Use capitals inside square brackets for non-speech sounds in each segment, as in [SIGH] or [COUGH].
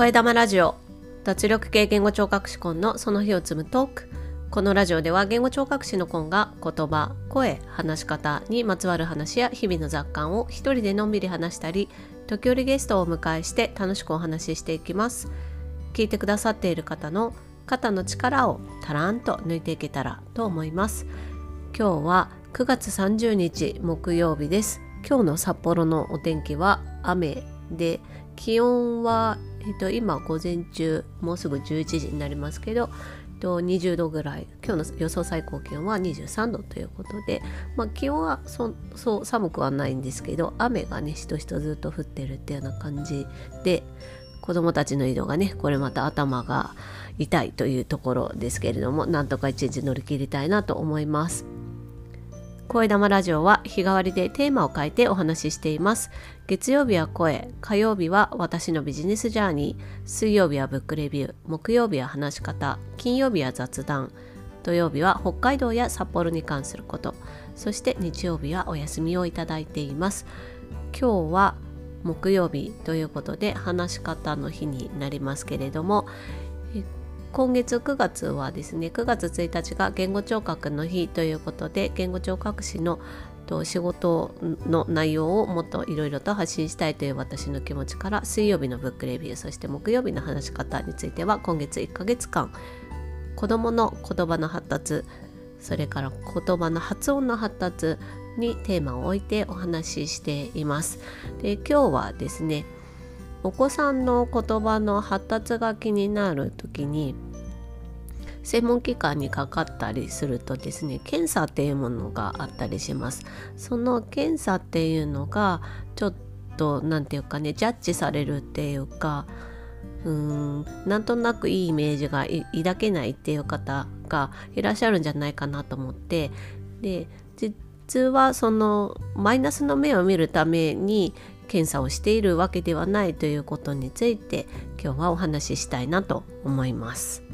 声玉ラジオ。脱力系言語聴覚士コンのその日を積むトーク。このラジオでは言語聴覚士のコンが言葉声話し方にまつわる話や日々の雑感を一人でのんびり話したり時折ゲストをお迎えして楽しくお話ししていきます。聞いてくださっている方の肩の力をたらんと抜いていけたらと思います。今日は9月30日木曜日です。今日の札幌のお天気は雨で気温は、えっと、今午前中もうすぐ11時になりますけどと20度ぐらい今日の予想最高気温は23度ということで、まあ、気温はそそう寒くはないんですけど雨がねしとしとずっと降ってるっていうような感じで子供たちの移動がねこれまた頭が痛いというところですけれどもなんとか一日乗り切りたいなと思います。声玉ラジオは日替わりでテーマを変えてお話ししています。月曜日は声、火曜日は私のビジネスジャーニー、水曜日はブックレビュー、木曜日は話し方、金曜日は雑談、土曜日は北海道や札幌に関すること、そして日曜日はお休みをいただいています。今日は木曜日ということで話し方の日になりますけれども、えっ今月9月はですね9月1日が言語聴覚の日ということで言語聴覚士の仕事の内容をもっといろいろと発信したいという私の気持ちから水曜日のブックレビューそして木曜日の話し方については今月1ヶ月間子どもの言葉の発達それから言葉の発音の発達にテーマを置いてお話ししています。で今日はですねお子さんの言葉の発達が気になる時に専門機関にかかったりするとですね検査っていうものがあったりします。その検査っていうのがちょっと何て言うかねジャッジされるっていうかうーんなんとなくいいイメージが抱けないっていう方がいらっしゃるんじゃないかなと思ってで実はそのマイナスの目を見るために検査をしているわけではないということについて今日はお話ししたいなと思います。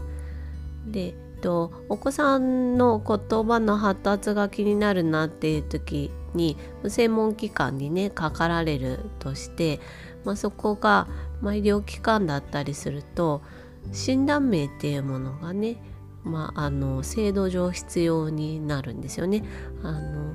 でとお子さんの言葉の発達が気になるなっていう時に専門機関にねかかられるとして、まあ、そこが、まあ、医療機関だったりすると診断名っていうものがね、まあ、あの制度上必要になるんですよね。あの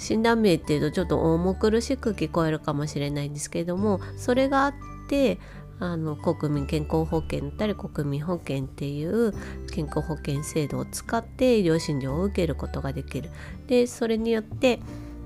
診断名っていうとちょっと重苦しく聞こえるかもしれないんですけどもそれがあってあの国民健康保険だったり国民保険っていう健康保険制度を使って医療診療を受けることができる。でそれによって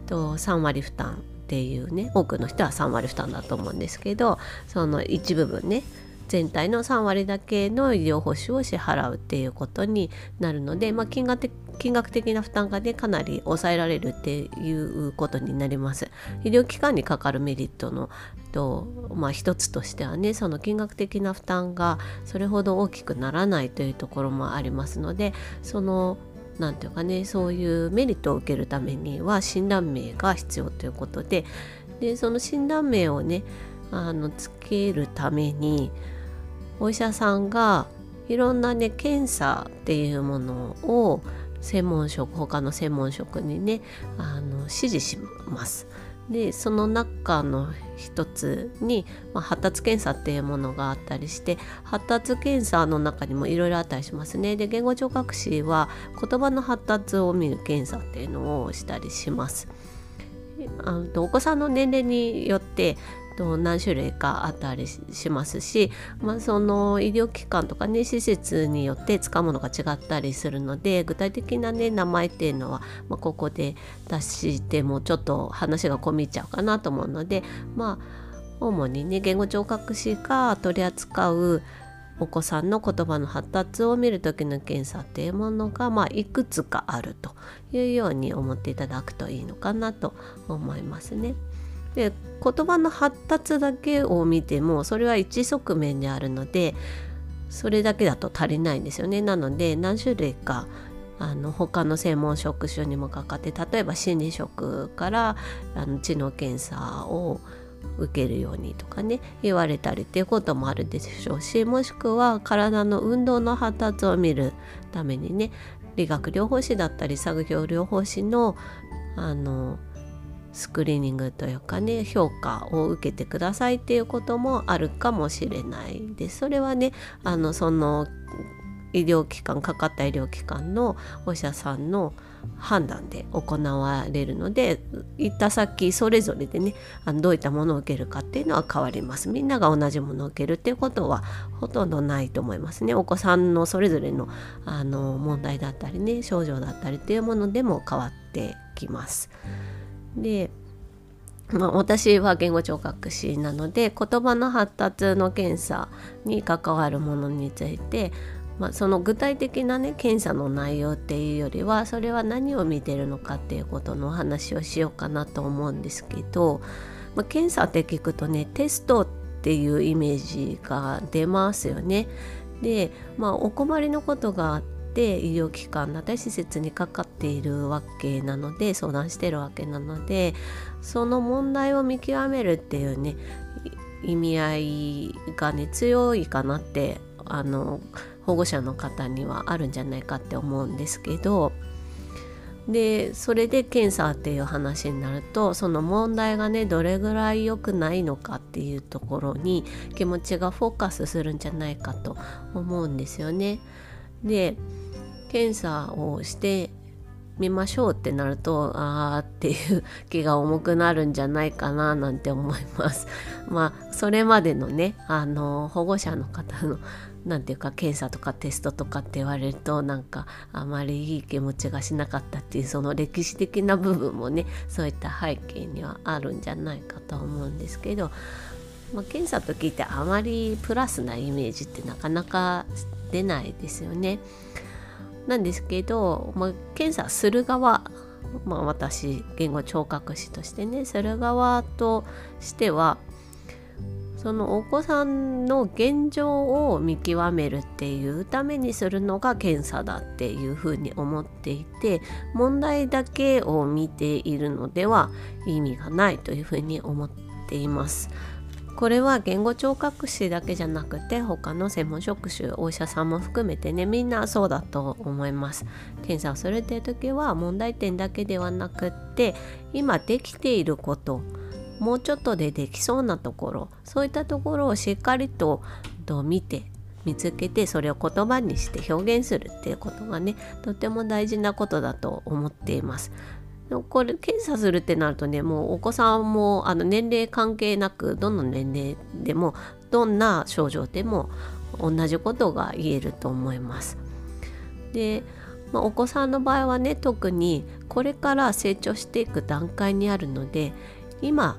と3割負担っていうね多くの人は3割負担だと思うんですけどその一部分ね全体の3割だけの医療報酬を支払うっていうことになるので、まあ、金額的金額的な負担がねかなり抑えられるっていうことになります。医療機関にかかるメリットのと、まあ、一つとしてはねその金額的な負担がそれほど大きくならないというところもありますのでその何て言うかねそういうメリットを受けるためには診断名が必要ということででその診断名をねあのつけるためにお医者さんがいろんなね検査っていうものを専門職他の専門職にねあの指示します。でその中の一つに、まあ、発達検査っていうものがあったりして発達検査の中にもいろいろあったりしますね。で言語聴覚士は言葉の発達を見る検査っていうのをしたりします。あお子さんの年齢によってと何種類かあったりしますし、まあ、その医療機関とかね施設によって使うものが違ったりするので具体的なね名前っていうのは、まあ、ここで出してもちょっと話が込み入っちゃうかなと思うのでまあ主にね言語聴覚士が取り扱うお子さんの言葉の発達を見る時の検査っていうものが、まあ、いくつかあるというように思っていただくといいのかなと思いますね。で言葉の発達だけを見てもそれは一側面であるのでそれだけだと足りないんですよね。なので何種類かあの他の専門職種にもかかって例えば心理職からあの知能検査を受けるようにとかね言われたりっていうこともあるでしょうしもしくは体の運動の発達を見るためにね理学療法士だったり作業療法士のあのスクリーニングというかね評価を受けてくださいっていうこともあるかもしれない。ですそれはねあのその医療機関かかった医療機関のお医者さんの判断で行われるので行った先それぞれでねあのどういったものを受けるかっていうのは変わります。みんなが同じものを受けるっていうことはほとんどないと思いますね。お子さんのそれぞれのあの問題だったりね症状だったりっていうものでも変わってきます。でまあ、私は言語聴覚士なので言葉の発達の検査に関わるものについてまあ、その具体的なね検査の内容っていうよりはそれは何を見てるのかっていうことのお話をしようかなと思うんですけど、まあ、検査って聞くとねテストっていうイメージが出ますよね。で、まあ、お困りのことがあって医療機関だったり施設にかかっているわけなので相談してるわけなのでその問題を見極めるっていうね意味合いがね強いかなってあの保護者の方にはあるんじゃないかって思うんですけどでそれで検査っていう話になるとその問題がねどれぐらい良くないのかっていうところに気持ちがフォーカスするんじゃないかと思うんですよね。で検査をしてみましょうってなるとあーっていう気が重くなるんじゃないかななんて思います。[LAUGHS] まあそれまでのねあの保護者の方の何て言うか検査とかテストとかって言われるとなんかあまりいい気持ちがしなかったっていうその歴史的な部分もねそういった背景にはあるんじゃないかと思うんですけど、まあ、検査と聞いてあまりプラスなイメージってなかなか出ないですよね。なんですけど、まあ、検査する側まあ、私言語聴覚士としてねする側としてはそのお子さんの現状を見極めるっていうためにするのが検査だっていうふうに思っていて問題だけを見ているのでは意味がないというふうに思っています。これは言語聴覚士だけじゃなくて他の専門職種お医者さんも含めてねみんなそうだと思います検査をするっていう時は問題点だけではなくって今できていることもうちょっとでできそうなところそういったところをしっかりとと見て見つけてそれを言葉にして表現するっていうことがねとても大事なことだと思っています。これ検査するってなるとねもうお子さんもあの年齢関係なくどの年齢でもどんな症状でも同じことが言えると思います。で、まあ、お子さんの場合はね特にこれから成長していく段階にあるので今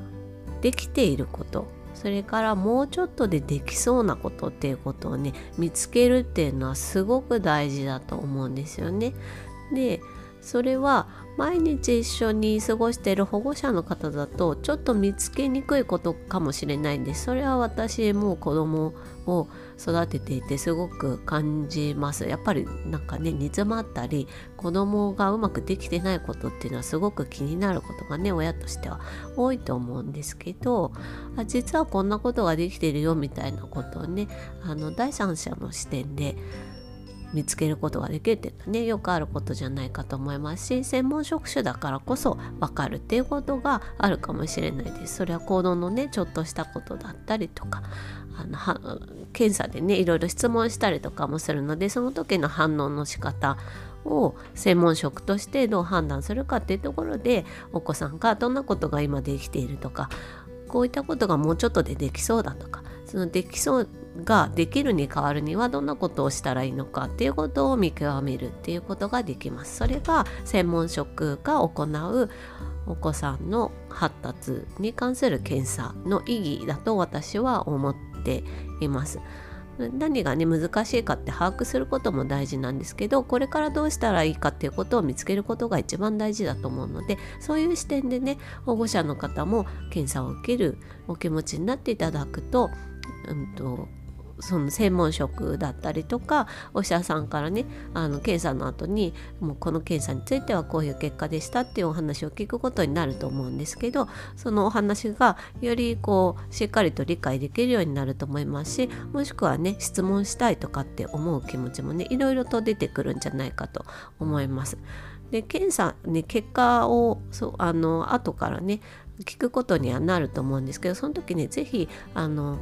できていることそれからもうちょっとでできそうなことっていうことをね見つけるっていうのはすごく大事だと思うんですよね。でそれは毎日一緒に過ごしている保護者の方だとちょっと見つけにくいことかもしれないんです。それは私もう子供を育てていてすごく感じます。やっぱりなんかね煮詰まったり子供がうまくできてないことっていうのはすごく気になることがね親としては多いと思うんですけどあ実はこんなことができてるよみたいなことをねあの第三者の視点で見つけることができるっていうのはねよくあることじゃないかと思いますし専門職種だからこそ分かるっていうことがあるかもしれないです。それは行動のねちょっとしたことだったりとかあの検査でねいろいろ質問したりとかもするのでその時の反応の仕方を専門職としてどう判断するかっていうところでお子さんがどんなことが今できているとかこういったことがもうちょっとでできそうだとかそのできそうができるに変わるにはどんなことをしたらいいのかっていうことを見極めるっていうことができます。それが専門職が行うお子さんの発達に関する検査の意義だと私は思っています。何がね難しいかって把握することも大事なんですけどこれからどうしたらいいかっていうことを見つけることが一番大事だと思うのでそういう視点でね保護者の方も検査を受けるお気持ちになっていただくと,、うんとその専門職だったりとかお医者さんからねあの検査の後にもうこの検査についてはこういう結果でしたっていうお話を聞くことになると思うんですけどそのお話がよりこうしっかりと理解できるようになると思いますしもしくはね質問したいとかって思う気持ちもねいろいろと出てくるんじゃないかと思います。で検査ね結果をそうあの後からね聞くことにはなると思うんですけどその時ね是非あの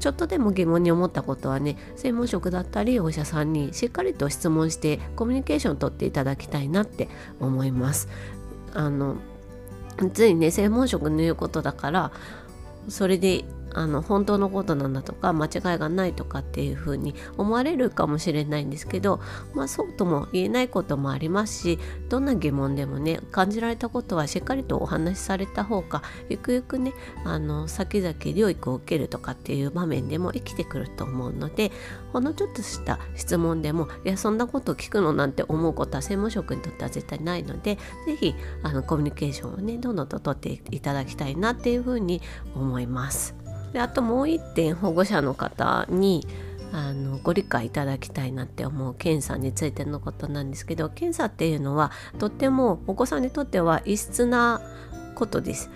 ちょっとでも疑問に思ったことはね専門職だったりお医者さんにしっかりと質問してコミュニケーションをとっていただきたいなって思います。あのついね専門職の言うことだからそれであの本当のことなんだとか間違いがないとかっていうふうに思われるかもしれないんですけど、まあ、そうとも言えないこともありますしどんな疑問でもね感じられたことはしっかりとお話しされた方がゆくゆくねあの先々療育を受けるとかっていう場面でも生きてくると思うのでほんのちょっとした質問でもいやそんなこと聞くのなんて思うことは専門職にとっては絶対ないので是非コミュニケーションをねどんどんと取っていただきたいなっていうふうに思います。であともう一点保護者の方にあのご理解いただきたいなって思う検査についてのことなんですけど検査っていうのはとってもお子さんにとっては異質なことです。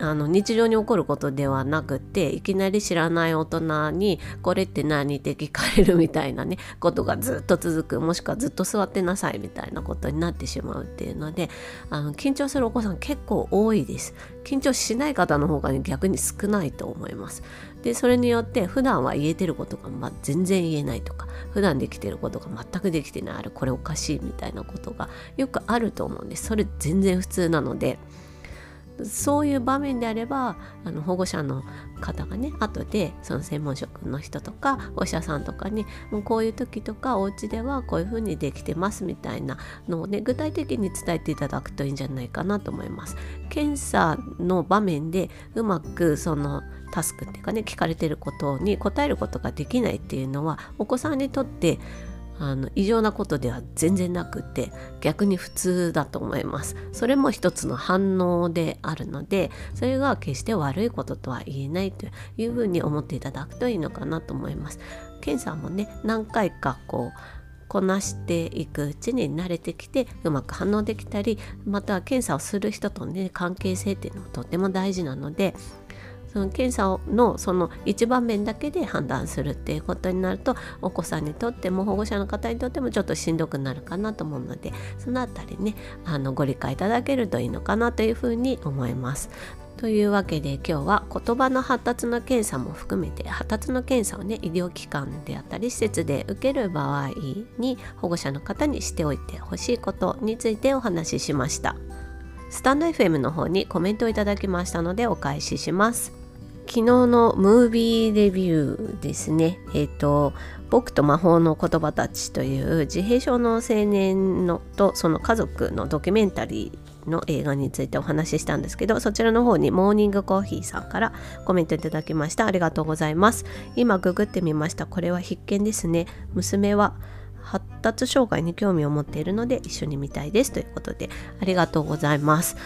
あの日常に起こることではなくていきなり知らない大人に「これって何?」って聞かれるみたいなね [LAUGHS] ことがずっと続くもしくはずっと座ってなさいみたいなことになってしまうっていうのであの緊張するお子さん結構多いです緊張しない方の方が、ね、逆に少ないと思いますでそれによって普段は言えてることが、ま、全然言えないとか普段できてることが全くできてないあれこれおかしいみたいなことがよくあると思うんですそれ全然普通なのでそういう場面であればあの保護者の方がね後でその専門職の人とかお医者さんとかにもうこういう時とかお家ではこういうふうにできてますみたいなのをね具体的に伝えていただくといいんじゃないかなと思います。検査の場面でうまくそのタスクっていうかね聞かれてることに答えることができないっていうのはお子さんにとってあの異常なことでは全然なくて逆に普通だと思います。それも一つの反応であるのでそれが決して悪いこととは言えないというふうに思っていただくといいのかなと思います。検査もね何回かこうこなしていくうちに慣れてきてうまく反応できたりまた検査をする人とね関係性っていうのもとっても大事なのでその検査のその一番面だけで判断するっていうことになるとお子さんにとっても保護者の方にとってもちょっとしんどくなるかなと思うのでそのあたりねあのご理解いただけるといいのかなというふうに思います。というわけで今日は言葉の発達の検査も含めて発達の検査をね医療機関であったり施設で受ける場合に保護者の方にしておいてほしいことについてお話ししましたスタンド FM の方にコメントをいただきましたのでお返しします昨日のムービーレビューですね。えっ、ー、と、僕と魔法の言葉たちという自閉症の青年のとその家族のドキュメンタリーの映画についてお話ししたんですけどそちらの方にモーニングコーヒーさんからコメントいただきました。ありがとうございます。今ググってみました。これは必見ですね。娘は発達障害に興味を持っているので一緒に見たいです。ということでありがとうございます。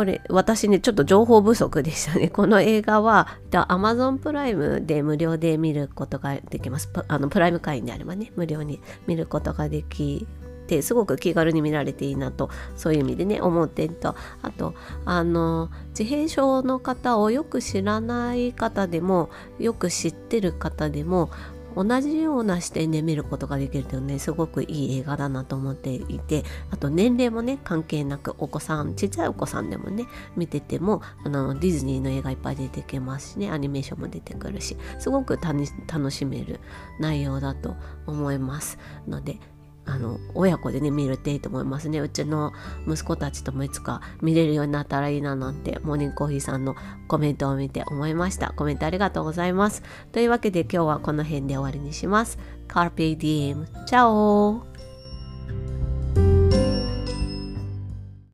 これ私ねちょっと情報不足でしたね。[LAUGHS] この映画は Amazon プライムで無料で見ることができます。あのプライム会員であればね無料に見ることができてすごく気軽に見られていいなとそういう意味でね思う点と。あとあの自閉症の方をよく知らない方でもよく知ってる方でも同じような視点で見ることができるというねすごくいい映画だなと思っていてあと年齢もね関係なくお子さんちっちゃいお子さんでもね見ててもあのディズニーの映画いっぱい出てきますしねアニメーションも出てくるしすごく楽しめる内容だと思いますのであの親子でね見れていいと思いますね。うちの息子たちともいつか見れるようになったらいいななんてモーニングコーヒーさんのコメントを見て思いました。コメントありがとうございます。というわけで今日はこの辺で終わりにします。Carpe Diem チャオ